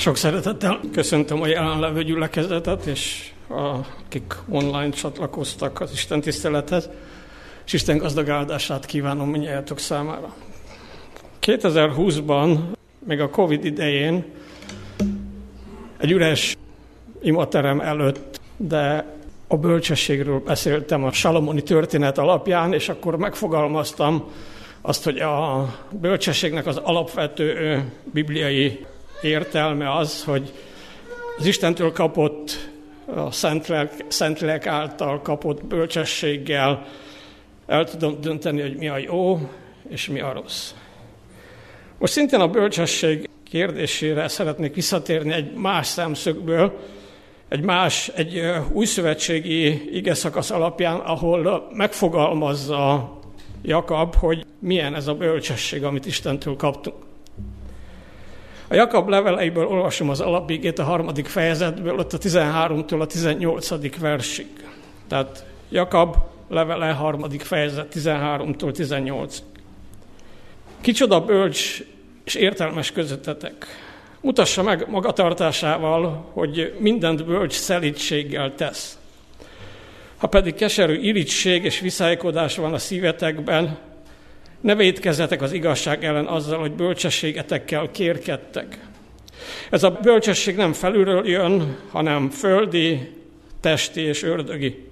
Sok szeretettel köszöntöm a jelenlevő gyülekezetet, és akik online csatlakoztak az Isten tisztelethez, és Isten gazdag áldását kívánom mindjárt számára. 2020-ban, még a Covid idején, egy üres imaterem előtt, de a bölcsességről beszéltem a Salomoni történet alapján, és akkor megfogalmaztam azt, hogy a bölcsességnek az alapvető bibliai értelme az, hogy az Istentől kapott, a Szentlélek, Szentlélek által kapott bölcsességgel el tudom dönteni, hogy mi a jó és mi a rossz. Most szintén a bölcsesség kérdésére szeretnék visszatérni egy más szemszögből, egy más, egy új szövetségi ige szakasz alapján, ahol megfogalmazza Jakab, hogy milyen ez a bölcsesség, amit Istentől kaptunk. A Jakab leveleiből olvasom az alapigét a harmadik fejezetből, ott a 13-tól a 18. versig. Tehát Jakab levele harmadik fejezet 13-tól 18. Kicsoda bölcs és értelmes közöttetek. Mutassa meg magatartásával, hogy mindent bölcs szelítséggel tesz. Ha pedig keserű irigység és viszálykodás van a szívetekben, ne védkezzetek az igazság ellen azzal, hogy bölcsességetekkel kérkedtek. Ez a bölcsesség nem felülről jön, hanem földi, testi és ördögi.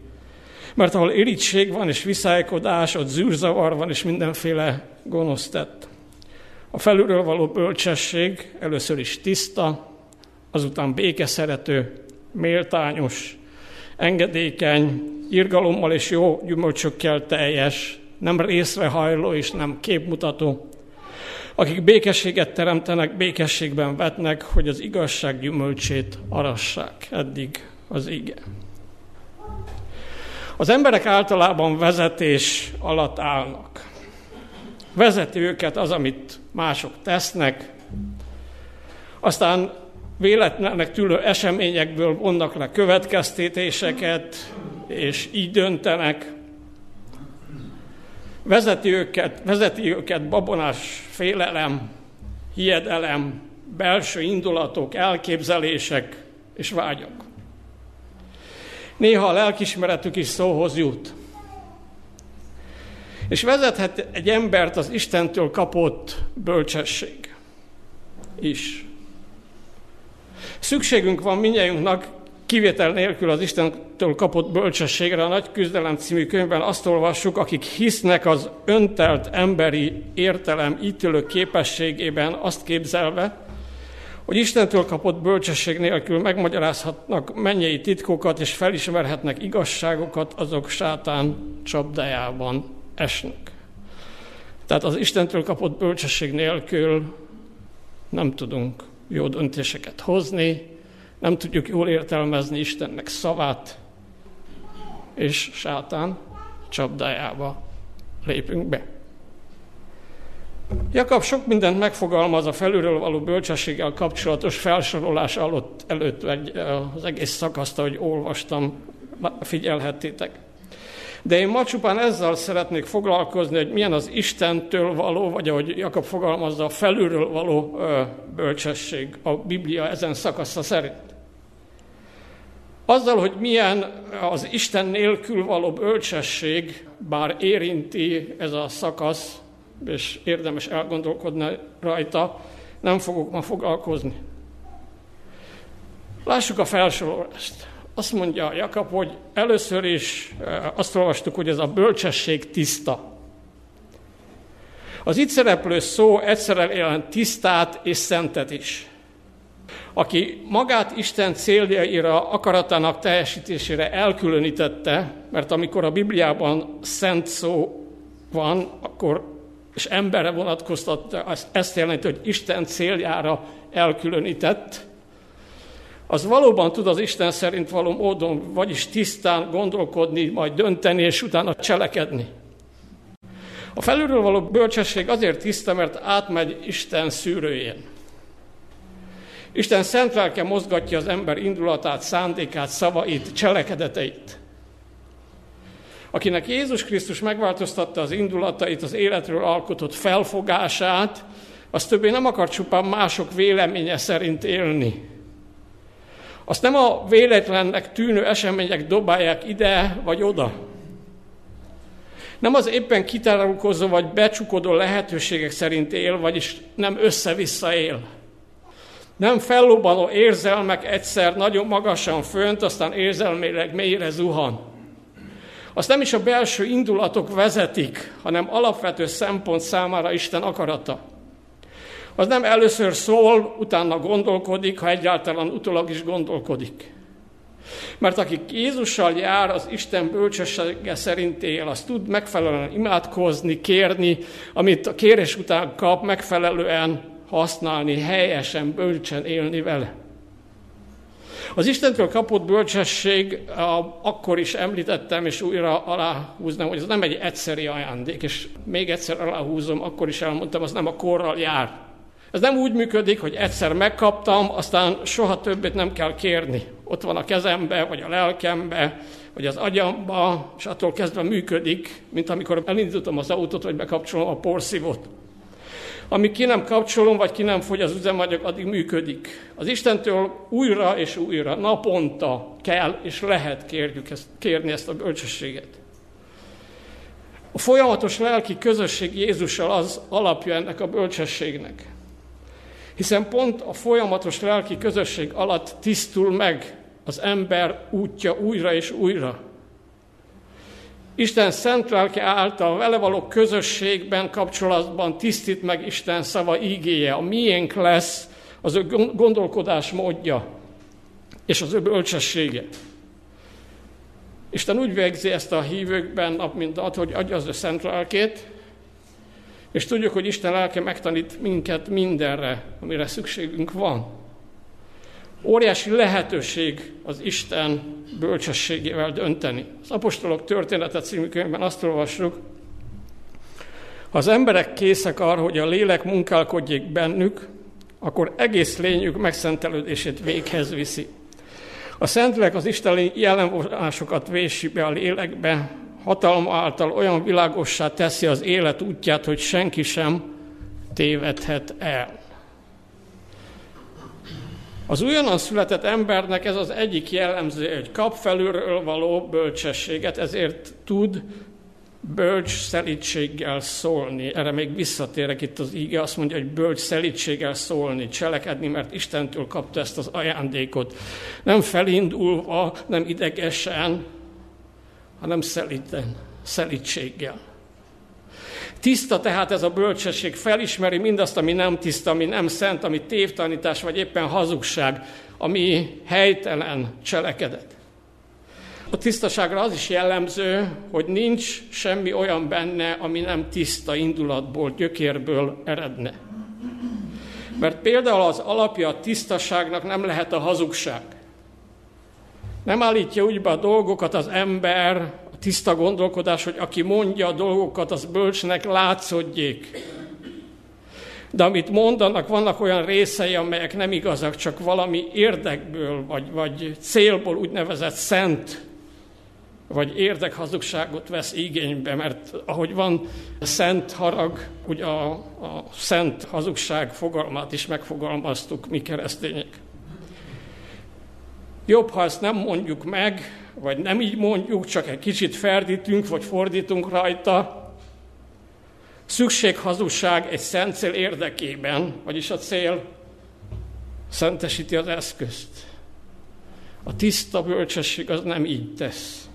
Mert ahol irigység van és viszálykodás, ott zűrzavar van és mindenféle gonosz tett. A felülről való bölcsesség először is tiszta, azután békeszerető, méltányos, engedékeny, irgalommal és jó gyümölcsökkel teljes, nem részrehajló és nem képmutató, akik békességet teremtenek, békességben vetnek, hogy az igazság gyümölcsét arassák. Eddig az ige. Az emberek általában vezetés alatt állnak. Vezeti őket az, amit mások tesznek, aztán véletlenek tűlő eseményekből vonnak le következtetéseket, és így döntenek. Vezeti őket, vezeti őket babonás félelem, hiedelem, belső indulatok, elképzelések és vágyak. Néha a lelkismeretük is szóhoz jut. És vezethet egy embert az Istentől kapott bölcsesség is. Szükségünk van minnyájunknak kivétel nélkül az Istentől kapott bölcsességre a Nagy Küzdelem című könyvben azt olvassuk, akik hisznek az öntelt emberi értelem ítélő képességében azt képzelve, hogy Istentől kapott bölcsesség nélkül megmagyarázhatnak mennyei titkokat és felismerhetnek igazságokat, azok sátán csapdájában esnek. Tehát az Istentől kapott bölcsesség nélkül nem tudunk jó döntéseket hozni, nem tudjuk jól értelmezni Istennek szavát, és sátán csapdájába lépünk be. Jakab sok mindent megfogalmaz a felülről való bölcsességgel kapcsolatos felsorolás előtt, előtt az egész szakaszt, hogy olvastam, figyelhettétek. De én ma csupán ezzel szeretnék foglalkozni, hogy milyen az Istentől való, vagy ahogy Jakab fogalmazza, a felülről való bölcsesség a Biblia ezen szakasza szerint. Azzal, hogy milyen az Isten nélkül való bölcsesség, bár érinti ez a szakasz, és érdemes elgondolkodni rajta, nem fogok ma foglalkozni. Lássuk a felsorolást. Azt mondja Jakab, hogy először is eh, azt olvastuk, hogy ez a bölcsesség tiszta. Az itt szereplő szó egyszerre jelent tisztát és szentet is. Aki magát Isten céljaira, akaratának teljesítésére elkülönítette, mert amikor a Bibliában szent szó van, akkor és emberre vonatkoztatta, ezt jelenti, hogy Isten céljára elkülönített, az valóban tud az Isten szerint való módon, vagyis tisztán gondolkodni, majd dönteni, és utána cselekedni. A felülről való bölcsesség azért tiszta, mert átmegy Isten szűrőjén. Isten szent lelke mozgatja az ember indulatát, szándékát, szavait, cselekedeteit. Akinek Jézus Krisztus megváltoztatta az indulatait, az életről alkotott felfogását, Az többé nem akar csupán mások véleménye szerint élni. Azt nem a véletlennek tűnő események dobálják ide vagy oda. Nem az éppen kitárulkozó vagy becsukodó lehetőségek szerint él, vagyis nem össze-vissza él. Nem fellobbanó érzelmek egyszer nagyon magasan fönt, aztán érzelmileg mélyre zuhan. Azt nem is a belső indulatok vezetik, hanem alapvető szempont számára Isten akarata. Az nem először szól, utána gondolkodik, ha egyáltalán utólag is gondolkodik. Mert aki Jézussal jár, az Isten bölcsessége szerint él, az tud megfelelően imádkozni, kérni, amit a kérés után kap, megfelelően használni, helyesen, bölcsen élni vele. Az Istentől kapott bölcsesség, akkor is említettem, és újra aláhúznám, hogy ez nem egy egyszeri ajándék, és még egyszer aláhúzom, akkor is elmondtam, az nem a korral jár. Ez nem úgy működik, hogy egyszer megkaptam, aztán soha többet nem kell kérni. Ott van a kezembe, vagy a lelkembe, vagy az agyamba, és attól kezdve működik, mint amikor elindítom az autót, vagy bekapcsolom a porszívót. Amíg ki nem kapcsolom, vagy ki nem fogy az üzemanyag, addig működik. Az Istentől újra és újra, naponta kell és lehet kérjük ezt, kérni ezt a bölcsességet. A folyamatos lelki közösség Jézussal az alapja ennek a bölcsességnek. Hiszen pont a folyamatos lelki közösség alatt tisztul meg az ember útja újra és újra. Isten szent lelke által vele való közösségben, kapcsolatban tisztít meg Isten szava ígéje. A miénk lesz az ő gondolkodás módja és az ő bölcsessége. Isten úgy végzi ezt a hívőkben nap mint nap, hogy adja az ő szent lelkét, és tudjuk, hogy Isten lelke megtanít minket mindenre, amire szükségünk van. Óriási lehetőség az Isten bölcsességével dönteni. Az Apostolok történetet című könyvben azt olvassuk, ha az emberek készek arra, hogy a lélek munkálkodjék bennük, akkor egész lényük megszentelődését véghez viszi. A Szentlélek az Isten jelenvonásokat vési be a lélekbe, hatalma által olyan világossá teszi az élet útját, hogy senki sem tévedhet el. Az újonnan született embernek ez az egyik jellemző, hogy kap felülről való bölcsességet, ezért tud bölcs szelítséggel szólni. Erre még visszatérek itt az íge, azt mondja, hogy bölcs szelítséggel szólni, cselekedni, mert Istentől kapta ezt az ajándékot. Nem felindulva, nem idegesen, hanem szelíten, szelítséggel. Tiszta tehát ez a bölcsesség, felismeri mindazt, ami nem tiszta, ami nem szent, ami tévtanítás, vagy éppen hazugság, ami helytelen cselekedet. A tisztaságra az is jellemző, hogy nincs semmi olyan benne, ami nem tiszta indulatból, gyökérből eredne. Mert például az alapja a tisztaságnak nem lehet a hazugság. Nem állítja úgy be a dolgokat az ember, tiszta gondolkodás, hogy aki mondja a dolgokat, az bölcsnek látszódjék. De amit mondanak, vannak olyan részei, amelyek nem igazak, csak valami érdekből, vagy, vagy célból úgynevezett szent, vagy érdekhazugságot vesz igénybe, mert ahogy van szent harag, ugye a, a szent hazugság fogalmát is megfogalmaztuk mi keresztények. Jobb, ha ezt nem mondjuk meg, vagy nem így mondjuk, csak egy kicsit ferdítünk, vagy fordítunk rajta. Szükséghazugság egy szent cél érdekében, vagyis a cél szentesíti az eszközt. A tiszta bölcsesség az nem így tesz.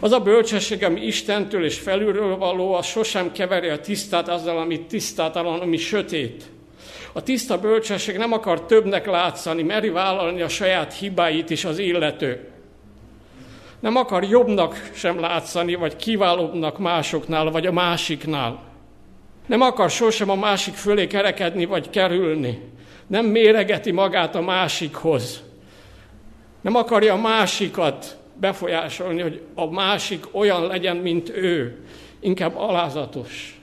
Az a bölcsesség, ami Istentől és felülről való, az sosem keveri a tisztát azzal, ami tisztátalan, ami sötét. A tiszta bölcsesség nem akar többnek látszani, meri vállalni a saját hibáit is az illető. Nem akar jobbnak sem látszani, vagy kiválóbbnak másoknál, vagy a másiknál. Nem akar sosem a másik fölé kerekedni, vagy kerülni. Nem méregeti magát a másikhoz. Nem akarja a másikat befolyásolni, hogy a másik olyan legyen, mint ő. Inkább alázatos.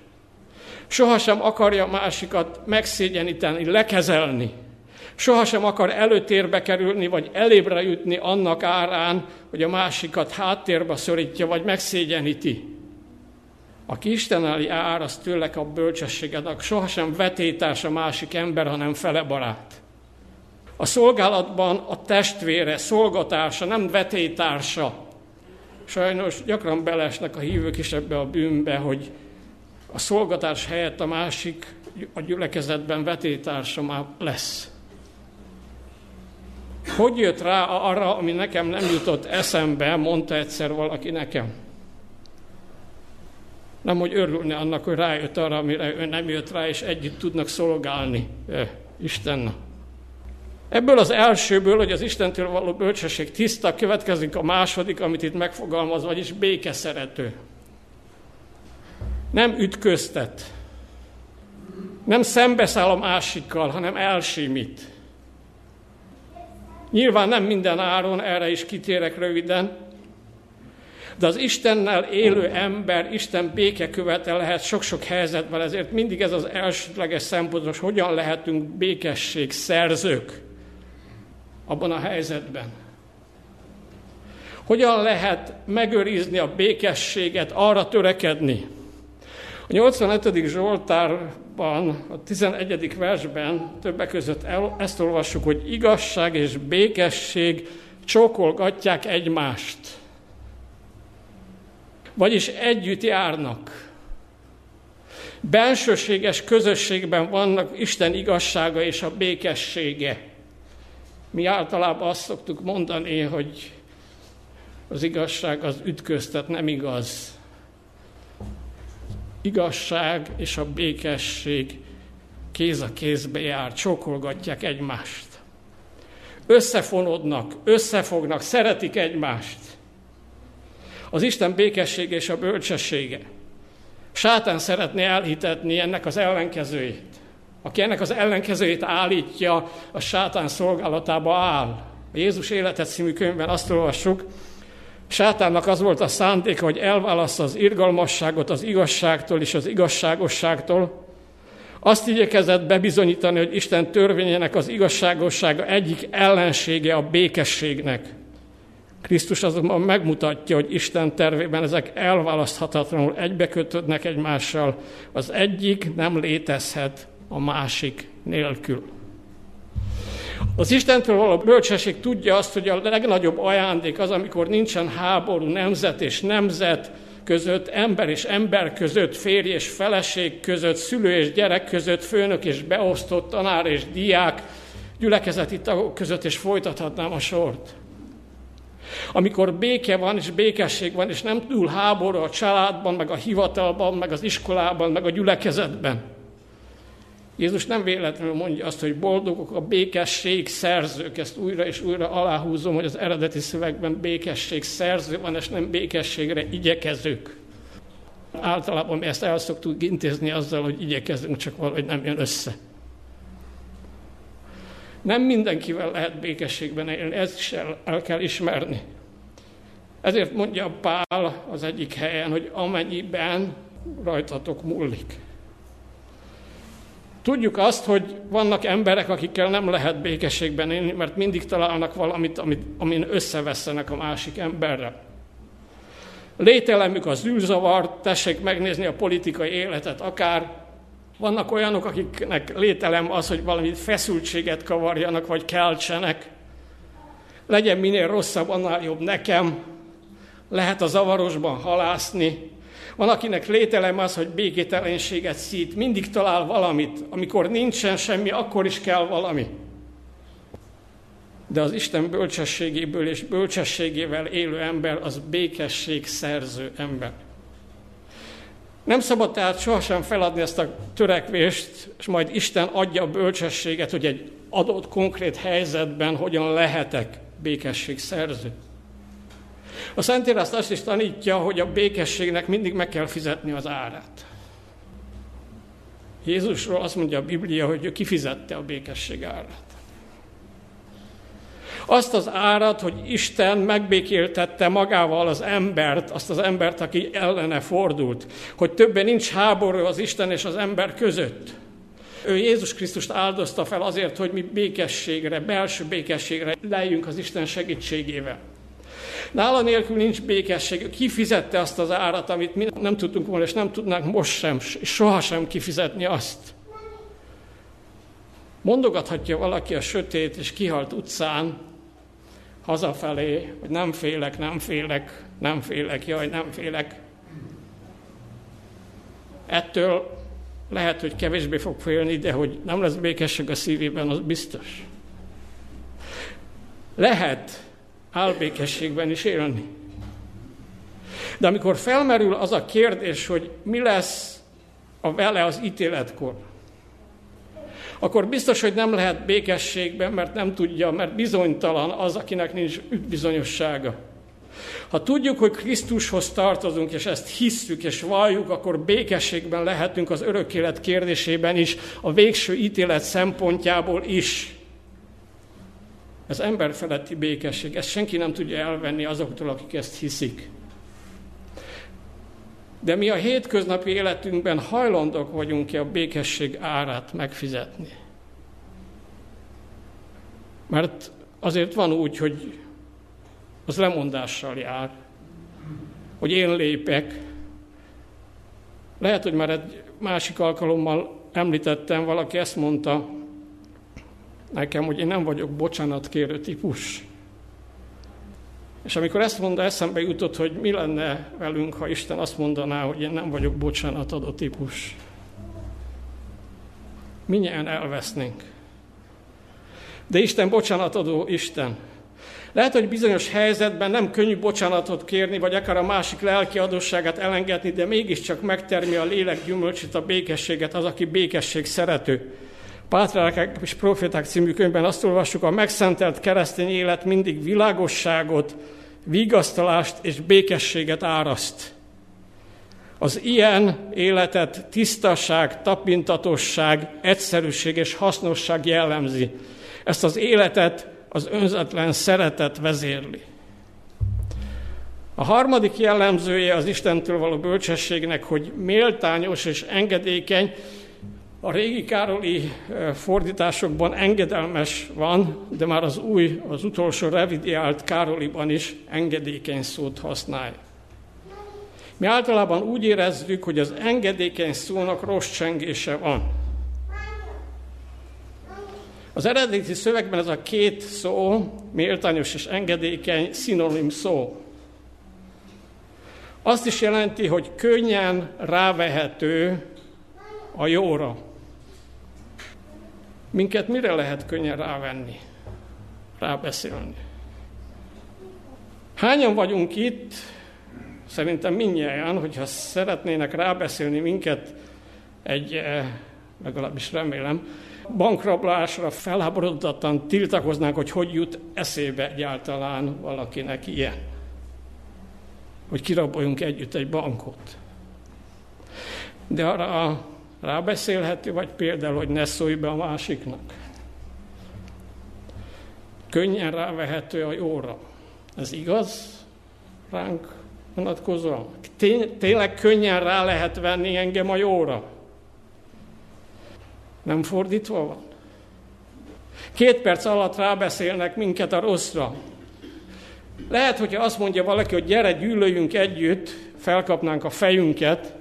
Sohasem akarja a másikat megszégyeníteni, lekezelni. Sohasem akar előtérbe kerülni, vagy elébre jutni annak árán, hogy a másikat háttérbe szorítja, vagy megszégyeníti. Aki Isten elé áraszt tőlek a bölcsességenek, sohasem vetétárs a másik ember, hanem fele barát. A szolgálatban a testvére, szolgatársa, nem vetétársa. Sajnos gyakran belesnek a hívők is ebbe a bűnbe, hogy a szolgatárs helyett a másik a gyülekezetben vetétársa már lesz. Hogy jött rá arra, ami nekem nem jutott eszembe, mondta egyszer valaki nekem. Nem, hogy örülne annak, hogy rájött arra, amire ő nem jött rá, és együtt tudnak szolgálni Istennek. Ebből az elsőből, hogy az Istentől való bölcsesség tiszta, következik a második, amit itt megfogalmaz, vagyis békeszerető. Nem ütköztet. Nem szembeszáll a másikkal, hanem elsimít. Nyilván nem minden áron, erre is kitérek röviden, de az Istennel élő ember, Isten béke követe lehet sok-sok helyzetben, ezért mindig ez az elsődleges szempont, hogy hogyan lehetünk békesség szerzők abban a helyzetben. Hogyan lehet megőrizni a békességet, arra törekedni. A 85. Zsoltárban, a 11. versben többek között el, ezt olvassuk, hogy igazság és békesség csókolgatják egymást. Vagyis együtt járnak. Bensőséges közösségben vannak Isten igazsága és a békessége. Mi általában azt szoktuk mondani, hogy az igazság az ütköztet, nem igaz. Igazság és a békesség kéz a kézbe jár, csókolgatják egymást. Összefonodnak, összefognak, szeretik egymást. Az Isten békessége és a bölcsessége. Sátán szeretné elhitetni ennek az ellenkezőjét. Aki ennek az ellenkezőjét állítja, a sátán szolgálatába áll. A Jézus életet című könyvben azt olvassuk, Sátánnak az volt a szándéka, hogy elválassza az irgalmasságot az igazságtól és az igazságosságtól. Azt igyekezett bebizonyítani, hogy Isten törvényének az igazságossága egyik ellensége a békességnek. Krisztus azonban megmutatja, hogy Isten tervében ezek elválaszthatatlanul egybekötődnek egymással. Az egyik nem létezhet a másik nélkül. Az Istentől való bölcsesség tudja azt, hogy a legnagyobb ajándék az, amikor nincsen háború nemzet és nemzet között, ember és ember között, férj és feleség között, szülő és gyerek között, főnök és beosztott, tanár és diák, gyülekezeti tagok között, és folytathatnám a sort. Amikor béke van, és békesség van, és nem túl háború a családban, meg a hivatalban, meg az iskolában, meg a gyülekezetben, Jézus nem véletlenül mondja azt, hogy boldogok a békesség szerzők, ezt újra és újra aláhúzom, hogy az eredeti szövegben békesség szerző van, és nem békességre igyekezők. Általában mi ezt el szoktuk intézni azzal, hogy igyekezünk, csak valahogy nem jön össze. Nem mindenkivel lehet békességben élni, ezt is el, el kell ismerni. Ezért mondja Pál az egyik helyen, hogy amennyiben rajtatok múlik. Tudjuk azt, hogy vannak emberek, akikkel nem lehet békességben élni, mert mindig találnak valamit, amit, amin összevesztenek a másik emberre. Lételemük az űrzavar, tessék megnézni a politikai életet akár. Vannak olyanok, akiknek lételem az, hogy valami feszültséget kavarjanak, vagy keltsenek. Legyen minél rosszabb, annál jobb nekem. Lehet a zavarosban halászni, van, akinek lételem az, hogy békételenséget szít, mindig talál valamit. Amikor nincsen semmi, akkor is kell valami. De az Isten bölcsességéből és bölcsességével élő ember az békesség szerző ember. Nem szabad tehát sohasem feladni ezt a törekvést, és majd Isten adja a bölcsességet, hogy egy adott konkrét helyzetben hogyan lehetek békesség szerző. A Szentírás azt is tanítja, hogy a békességnek mindig meg kell fizetni az árát. Jézusról azt mondja a Biblia, hogy ő kifizette a békesség árát. Azt az árat, hogy Isten megbékéltette magával az embert, azt az embert, aki ellene fordult, hogy többen nincs háború az Isten és az ember között. Ő Jézus Krisztust áldozta fel azért, hogy mi békességre, belső békességre lejjünk az Isten segítségével. Nála nélkül nincs békesség. Ki fizette azt az árat, amit mi nem tudtunk volna, és nem tudnánk most sem, sohasem kifizetni azt. Mondogathatja valaki a sötét és kihalt utcán, hazafelé, hogy nem félek, nem félek, nem félek, jaj, nem félek. Ettől lehet, hogy kevésbé fog félni, de hogy nem lesz békesség a szívében, az biztos. Lehet álbékességben is élni. De amikor felmerül az a kérdés, hogy mi lesz a vele az ítéletkor, akkor biztos, hogy nem lehet békességben, mert nem tudja, mert bizonytalan az, akinek nincs bizonyossága. Ha tudjuk, hogy Krisztushoz tartozunk, és ezt hisszük és valljuk, akkor békességben lehetünk az örök élet kérdésében is, a végső ítélet szempontjából is. Ez emberfeletti békesség, ezt senki nem tudja elvenni azoktól, akik ezt hiszik. De mi a hétköznapi életünkben hajlandók vagyunk-e a békesség árát megfizetni? Mert azért van úgy, hogy az lemondással jár, hogy én lépek. Lehet, hogy már egy másik alkalommal említettem, valaki ezt mondta nekem, hogy én nem vagyok bocsánatkérő típus. És amikor ezt mondta, eszembe jutott, hogy mi lenne velünk, ha Isten azt mondaná, hogy én nem vagyok bocsánatadó típus. Minnyien elvesznénk. De Isten bocsánatadó Isten. Lehet, hogy bizonyos helyzetben nem könnyű bocsánatot kérni, vagy akár a másik lelki adósságát elengedni, de mégiscsak megtermi a lélek gyümölcsét, a békességet az, aki békesség szerető. Pátriárkák és Proféták című könyvben azt olvassuk, a megszentelt keresztény élet mindig világosságot, vigasztalást és békességet áraszt. Az ilyen életet tisztaság, tapintatosság, egyszerűség és hasznosság jellemzi. Ezt az életet az önzetlen szeretet vezérli. A harmadik jellemzője az Istentől való bölcsességnek, hogy méltányos és engedékeny, a régi Károli fordításokban engedelmes van, de már az új, az utolsó revidiált Károliban is engedékeny szót használ. Mi általában úgy érezzük, hogy az engedékeny szónak rossz csengése van. Az eredeti szövegben ez a két szó, méltányos és engedékeny, szinonim szó. Azt is jelenti, hogy könnyen rávehető a jóra. Minket mire lehet könnyen rávenni, rábeszélni? Hányan vagyunk itt, szerintem mindnyáján, hogyha szeretnének rábeszélni minket egy, eh, legalábbis remélem, bankrablásra felháborodottan tiltakoznánk, hogy hogy jut eszébe egyáltalán valakinek ilyen. Hogy kiraboljunk együtt egy bankot. De arra rábeszélhető, vagy például, hogy ne szólj be a másiknak. Könnyen rávehető a jóra. Ez igaz ránk vonatkozóan? Tényleg könnyen rá lehet venni engem a jóra? Nem fordítva van? Két perc alatt rábeszélnek minket a rosszra. Lehet, hogyha azt mondja valaki, hogy gyere, gyűlöljünk együtt, felkapnánk a fejünket,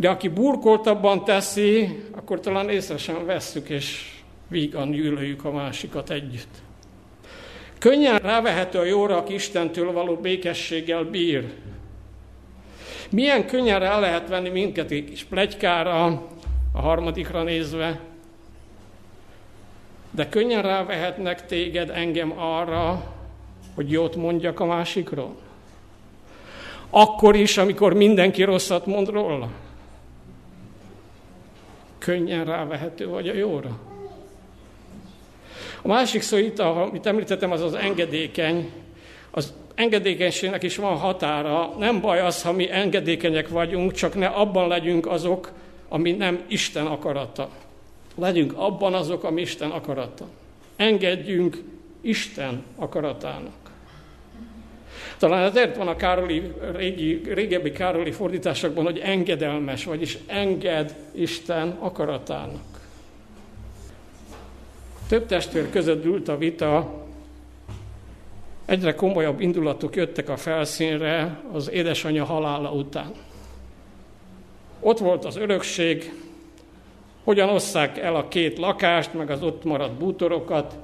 de aki burkoltabban teszi, akkor talán észre sem vesszük, és vígan gyűlöljük a másikat együtt. Könnyen rávehető a jóra, aki Istentől való békességgel bír. Milyen könnyen rá lehet venni minket egy kis plegykára, a harmadikra nézve, de könnyen rávehetnek téged engem arra, hogy jót mondjak a másikról. Akkor is, amikor mindenki rosszat mond róla könnyen rávehető vagy a jóra. A másik szó itt, amit említettem, az az engedékeny. Az engedékenységnek is van határa. Nem baj az, ha mi engedékenyek vagyunk, csak ne abban legyünk azok, ami nem Isten akarata. Legyünk abban azok, ami Isten akarata. Engedjünk Isten akaratának. Talán ezért van a Károli, régi, régebbi Károli fordításokban, hogy engedelmes, vagyis enged Isten akaratának. Több testvér között ült a vita, Egyre komolyabb indulatok jöttek a felszínre az édesanyja halála után. Ott volt az örökség, hogyan osszák el a két lakást, meg az ott maradt bútorokat.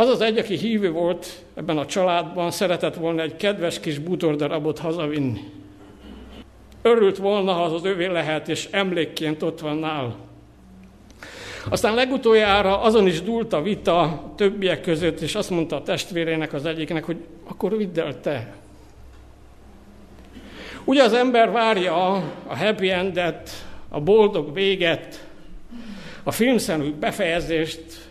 Az az egy, aki hívő volt ebben a családban, szeretett volna egy kedves kis bútordarabot hazavinni. Örült volna, ha az az övé lehet, és emlékként ott van nál. Aztán legutoljára azon is dúlt a vita többiek között, és azt mondta a testvérének az egyiknek, hogy akkor vidd el te. Ugye az ember várja a happy endet, a boldog véget, a filmszerű befejezést,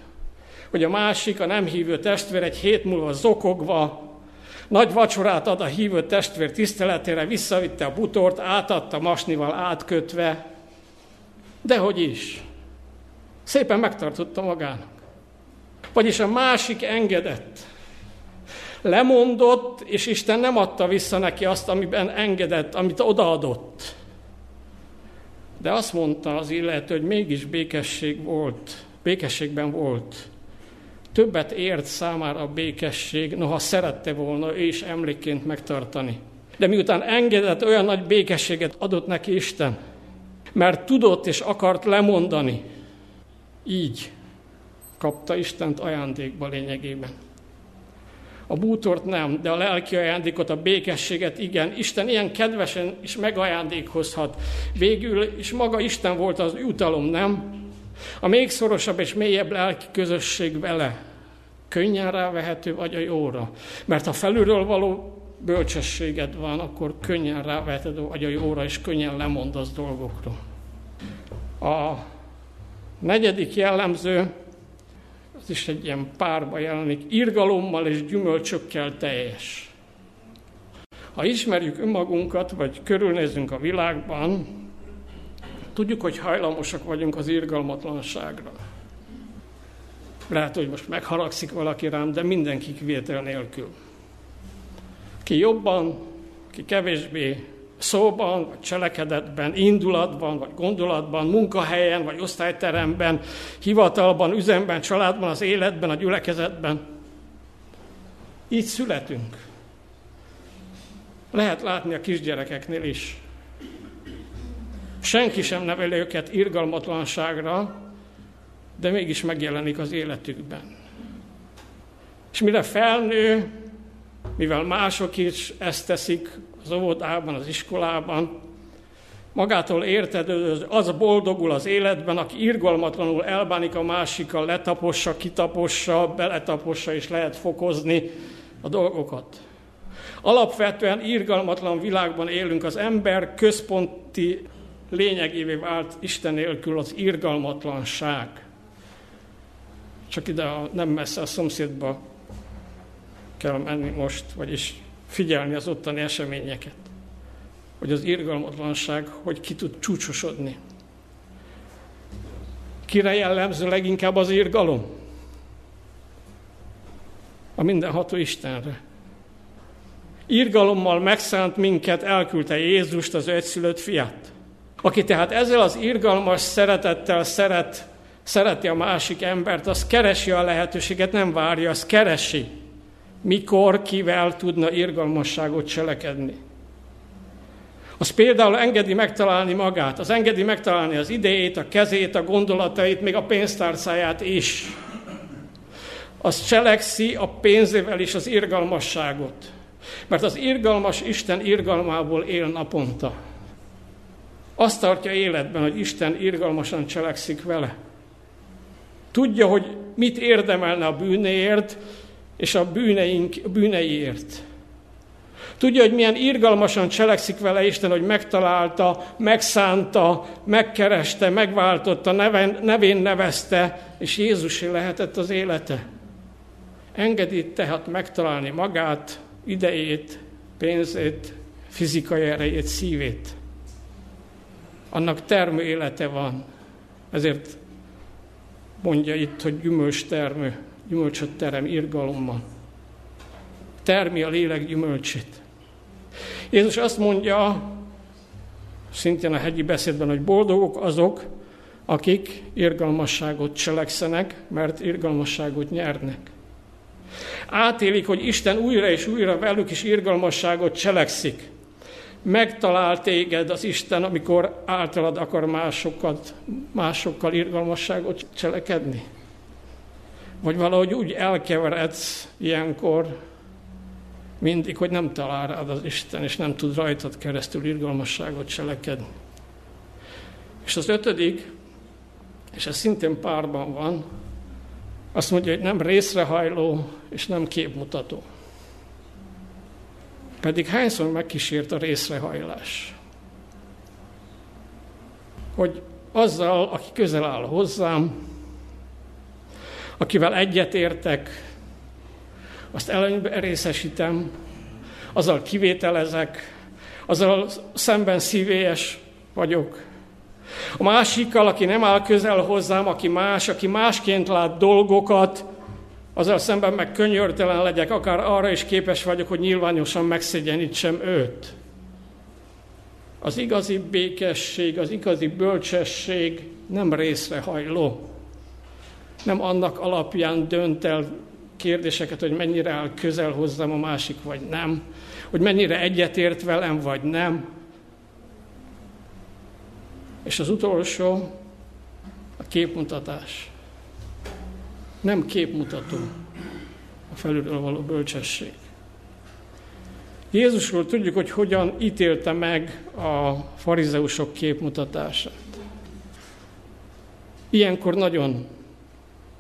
hogy a másik, a nem hívő testvér egy hét múlva zokogva, nagy vacsorát ad a hívő testvér tiszteletére, visszavitte a butort, átadta masnival átkötve, dehogy is. Szépen megtartotta magának. Vagyis a másik engedett. Lemondott, és Isten nem adta vissza neki azt, amiben engedett, amit odaadott. De azt mondta az illető, hogy mégis békesség volt, békességben volt. Többet ért számára a békesség, noha szerette volna ő is emlékként megtartani. De miután engedett, olyan nagy békességet adott neki Isten, mert tudott és akart lemondani, így kapta Istent ajándékba lényegében. A bútort nem, de a lelki ajándékot, a békességet igen. Isten ilyen kedvesen is megajándékozhat. Végül is maga Isten volt az jutalom, nem? A még szorosabb és mélyebb lelki közösség vele könnyen rávehető vagy a jóra. Mert ha felülről való bölcsességed van, akkor könnyen rávehető vagy a jóra, és könnyen lemondasz dolgokról. A negyedik jellemző, az is egy ilyen párba jelenik, irgalommal és gyümölcsökkel teljes. Ha ismerjük önmagunkat, vagy körülnézünk a világban, tudjuk, hogy hajlamosak vagyunk az irgalmatlanságra. Lehet, hogy most megharagszik valaki rám, de mindenki kivétel nélkül. Ki jobban, ki kevésbé, szóban, vagy cselekedetben, indulatban, vagy gondolatban, munkahelyen, vagy osztályteremben, hivatalban, üzemben, családban, az életben, a gyülekezetben. Így születünk. Lehet látni a kisgyerekeknél is. Senki sem neveli őket irgalmatlanságra, de mégis megjelenik az életükben. És mire felnő, mivel mások is ezt teszik az óvodában, az iskolában, magától érted, az boldogul az életben, aki irgalmatlanul elbánik a másikkal, letapossa, kitapossa, beletapossa, és lehet fokozni a dolgokat. Alapvetően irgalmatlan világban élünk, az ember központi lényegévé vált Isten nélkül az irgalmatlanság. Csak ide a, nem messze a szomszédba kell menni most, vagyis figyelni az ottani eseményeket. Hogy az irgalmatlanság, hogy ki tud csúcsosodni. Kire jellemző leginkább az irgalom? A mindenható Istenre. Irgalommal megszánt minket, elküldte Jézust, az egyszülött fiát. Aki tehát ezzel az irgalmas szeretettel szeret, szereti a másik embert, az keresi a lehetőséget, nem várja, az keresi mikor, kivel tudna irgalmasságot cselekedni. Az például engedi megtalálni magát, az engedi megtalálni az idejét, a kezét, a gondolatait, még a pénztárcáját is. Az cselekszi a pénzével is az irgalmasságot. Mert az irgalmas Isten irgalmából él naponta. Azt tartja életben, hogy Isten irgalmasan cselekszik vele. Tudja, hogy mit érdemelne a bűnéért, és a bűneink, bűneiért. Tudja, hogy milyen irgalmasan cselekszik vele Isten, hogy megtalálta, megszánta, megkereste, megváltotta, neven, nevén nevezte, és Jézusé lehetett az élete. Engedi tehát megtalálni magát, idejét, pénzét, fizikai erejét, szívét. Annak termő élete van. Ezért mondja itt, hogy gyümölcs termő gyümölcsöt terem irgalommal. Termi a lélek gyümölcsét. Jézus azt mondja, szintén a hegyi beszédben, hogy boldogok azok, akik irgalmasságot cselekszenek, mert irgalmasságot nyernek. Átélik, hogy Isten újra és újra velük is irgalmasságot cselekszik. Megtalál téged az Isten, amikor általad akar másokat, másokkal irgalmasságot cselekedni? Vagy valahogy úgy elkeveredsz ilyenkor, mindig, hogy nem talál rád az Isten, és nem tud rajtad keresztül irgalmasságot cselekedni. És az ötödik, és ez szintén párban van, azt mondja, hogy nem részrehajló, és nem képmutató. Pedig hányszor megkísért a részrehajlás? Hogy azzal, aki közel áll hozzám, akivel egyetértek, azt előnybe részesítem, azzal kivételezek, azzal szemben szívélyes vagyok. A másikkal, aki nem áll közel hozzám, aki más, aki másként lát dolgokat, azzal szemben meg könyörtelen legyek, akár arra is képes vagyok, hogy nyilvánosan megszégyenítsem őt. Az igazi békesség, az igazi bölcsesség nem részrehajló. Nem annak alapján dönt el kérdéseket, hogy mennyire áll közel hozzám a másik, vagy nem, hogy mennyire egyetért velem, vagy nem. És az utolsó, a képmutatás. Nem képmutató a felülről való bölcsesség. Jézusról tudjuk, hogy hogyan ítélte meg a farizeusok képmutatását. Ilyenkor nagyon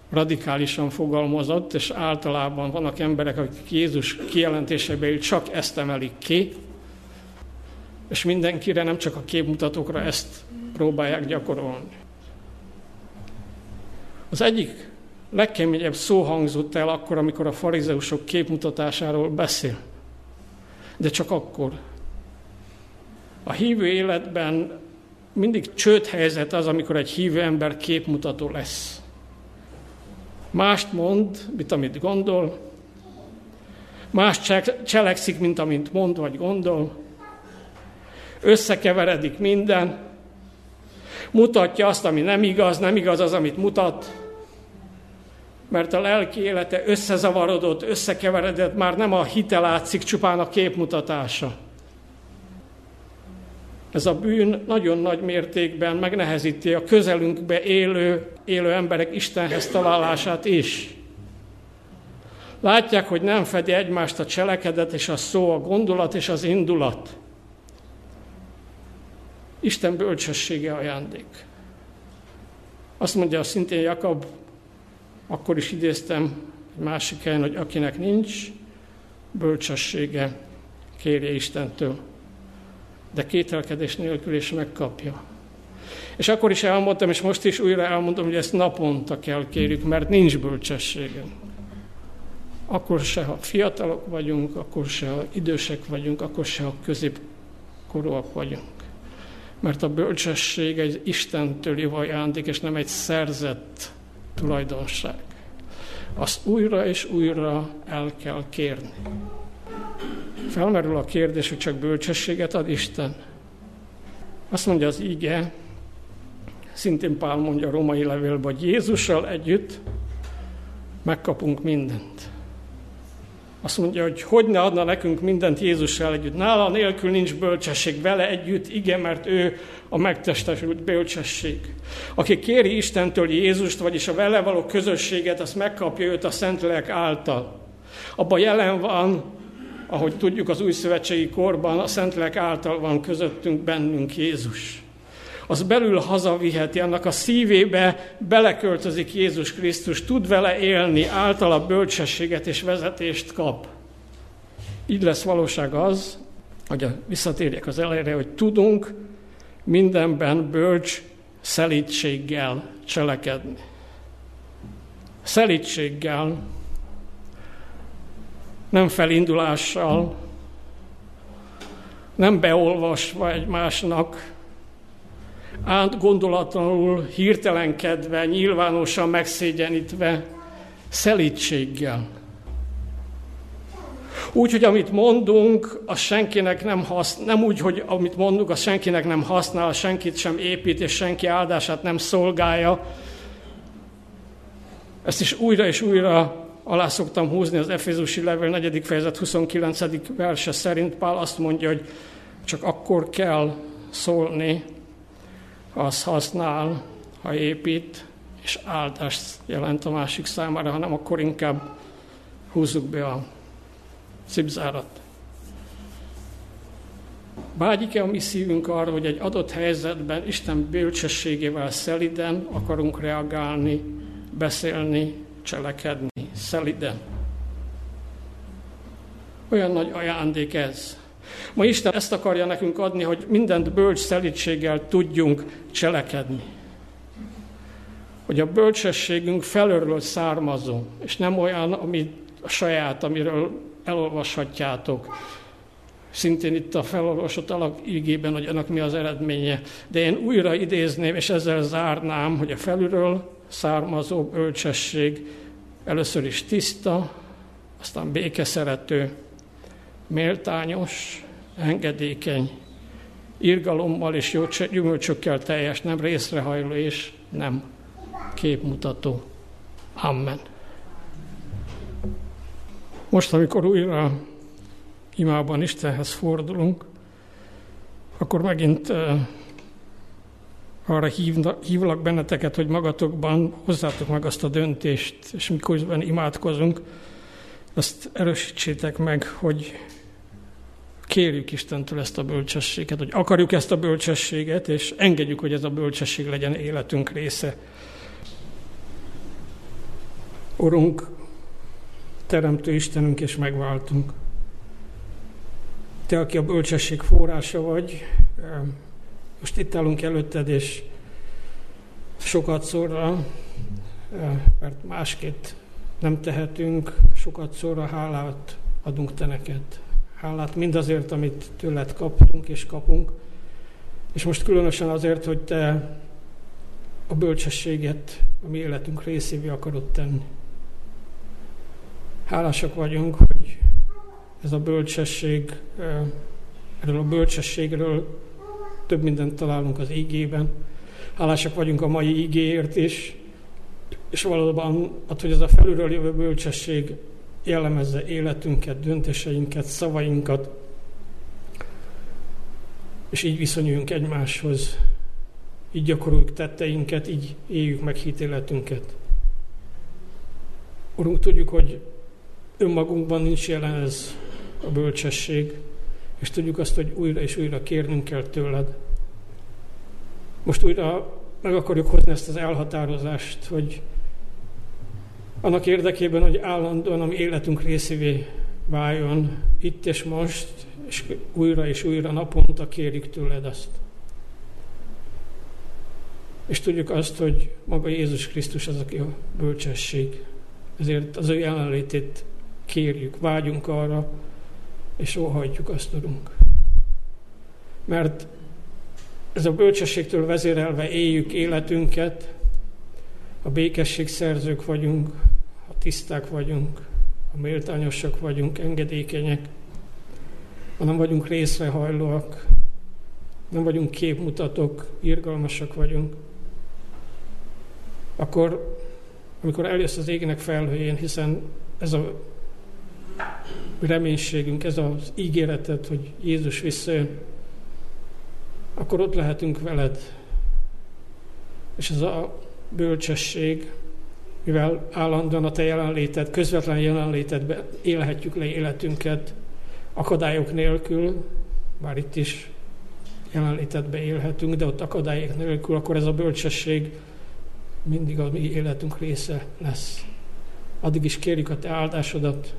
radikálisan fogalmazott, és általában vannak emberek, akik Jézus kijelentéseiből csak ezt emelik ki, és mindenkire, nem csak a képmutatókra ezt próbálják gyakorolni. Az egyik legkeményebb szó hangzott el akkor, amikor a farizeusok képmutatásáról beszél. De csak akkor. A hívő életben mindig helyzet az, amikor egy hívő ember képmutató lesz. Mást mond, mint amit gondol, más cselekszik, mint amint mond vagy gondol, összekeveredik minden, mutatja azt, ami nem igaz, nem igaz az, amit mutat, mert a lelki élete összezavarodott, összekeveredett, már nem a hite látszik, csupán a képmutatása. Ez a bűn nagyon nagy mértékben megnehezíti a közelünkbe élő, élő emberek Istenhez találását is. Látják, hogy nem fedi egymást a cselekedet és a szó, a gondolat és az indulat. Isten bölcsessége ajándék. Azt mondja szintén Jakab, akkor is idéztem egy másik helyen, hogy akinek nincs bölcsessége, kérje Istentől de kételkedés nélkül is megkapja. És akkor is elmondtam, és most is újra elmondom, hogy ezt naponta kell kérjük, mert nincs bölcsességünk. Akkor se, ha fiatalok vagyunk, akkor se, ha idősek vagyunk, akkor se, ha középkorúak vagyunk. Mert a bölcsesség egy Istentől jó ajándék, és nem egy szerzett tulajdonság. Azt újra és újra el kell kérni. Felmerül a kérdés, hogy csak bölcsességet ad Isten. Azt mondja az ige, szintén Pál mondja a romai levélben, hogy Jézussal együtt megkapunk mindent. Azt mondja, hogy hogy ne adna nekünk mindent Jézussal együtt. Nála nélkül nincs bölcsesség, vele együtt, igen, mert ő a megtestesült bölcsesség. Aki kéri Istentől Jézust, vagyis a vele való közösséget, azt megkapja őt a Szentlélek által. Abban jelen van ahogy tudjuk az új szövetségi korban, a Szentlélek által van közöttünk bennünk Jézus. Az belül hazaviheti, annak a szívébe beleköltözik Jézus Krisztus, tud vele élni, általa bölcsességet és vezetést kap. Így lesz valóság az, hogy visszatérjek az elejére, hogy tudunk mindenben bölcs szelítséggel cselekedni. Szelítséggel, nem felindulással, nem beolvasva egymásnak, átgondolatlanul, hirtelenkedve, nyilvánosan megszégyenítve, szelítséggel. Úgy, hogy amit mondunk, az senkinek nem használ, nem úgy, hogy amit mondunk, az senkinek nem használ, senkit sem épít, és senki áldását nem szolgálja. Ezt is újra és újra Alá szoktam húzni az Efézusi levél 4. fejezet 29. verse szerint Pál azt mondja, hogy csak akkor kell szólni, az használ, ha épít, és áldást jelent a másik számára, hanem akkor inkább húzzuk be a cipzárat. Vágyik-e a mi szívünk arra, hogy egy adott helyzetben Isten bölcsességével szeliden akarunk reagálni, beszélni, cselekedni, szeliden? Olyan nagy ajándék ez. Ma Isten ezt akarja nekünk adni, hogy mindent bölcs szelítséggel tudjunk cselekedni. Hogy a bölcsességünk felőről származó, és nem olyan, ami a saját, amiről elolvashatjátok. Szintén itt a felolvasott alak ígében, hogy ennek mi az eredménye. De én újra idézném, és ezzel zárnám, hogy a felülről származó bölcsesség először is tiszta, aztán békeszerető, méltányos, engedékeny, irgalommal és jó gyümölcsökkel teljes, nem részrehajló és nem képmutató. Amen. Most, amikor újra imában Istenhez fordulunk, akkor megint arra hívna, hívlak benneteket, hogy magatokban hozzátok meg azt a döntést, és miközben imádkozunk, azt erősítsétek meg, hogy kérjük Istentől ezt a bölcsességet, hogy akarjuk ezt a bölcsességet, és engedjük, hogy ez a bölcsesség legyen életünk része. Urunk, Teremtő Istenünk és megváltunk. Te, aki a bölcsesség forrása vagy, most itt állunk előtted, és sokat szorra, mert másképp nem tehetünk, sokat szorra hálát adunk te neked. Hálát mindazért, amit tőled kaptunk és kapunk, és most különösen azért, hogy te a bölcsességet a mi életünk részévé akarod tenni. Hálásak vagyunk, hogy ez a bölcsesség, erről a bölcsességről több mindent találunk az ígében. Hálásak vagyunk a mai ígéért is, és valóban, hogy ez a felülről jövő bölcsesség jellemezze életünket, döntéseinket, szavainkat, és így viszonyuljunk egymáshoz, így gyakoroljuk tetteinket, így éljük meg hitéletünket. Urunk, tudjuk, hogy önmagunkban nincs jelen ez a bölcsesség, és tudjuk azt, hogy újra és újra kérnünk kell tőled. Most újra meg akarjuk hozni ezt az elhatározást, hogy annak érdekében, hogy állandóan a mi életünk részévé váljon itt és most, és újra és újra naponta kérjük tőled azt. És tudjuk azt, hogy maga Jézus Krisztus az, aki a bölcsesség. Ezért az ő jelenlétét kérjük, vágyunk arra, és óhajtjuk azt tudunk. Mert ez a bölcsességtől vezérelve éljük életünket, a békesség szerzők vagyunk, a tiszták vagyunk, a méltányosak vagyunk, engedékenyek, ha nem vagyunk részrehajlóak, nem vagyunk képmutatók, irgalmasak vagyunk, akkor, amikor eljössz az égnek felhőjén, hiszen ez a reménységünk, ez az ígéretet, hogy Jézus visszajön, akkor ott lehetünk veled. És ez a bölcsesség, mivel állandóan a te jelenléted, közvetlen jelenlétedbe élhetjük le életünket akadályok nélkül, bár itt is jelenlétedbe élhetünk, de ott akadályok nélkül, akkor ez a bölcsesség mindig a mi életünk része lesz. Addig is kérjük a te áldásodat,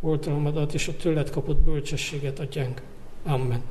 oltalmadat és a tőled kapott bölcsességet, atyánk. Amen.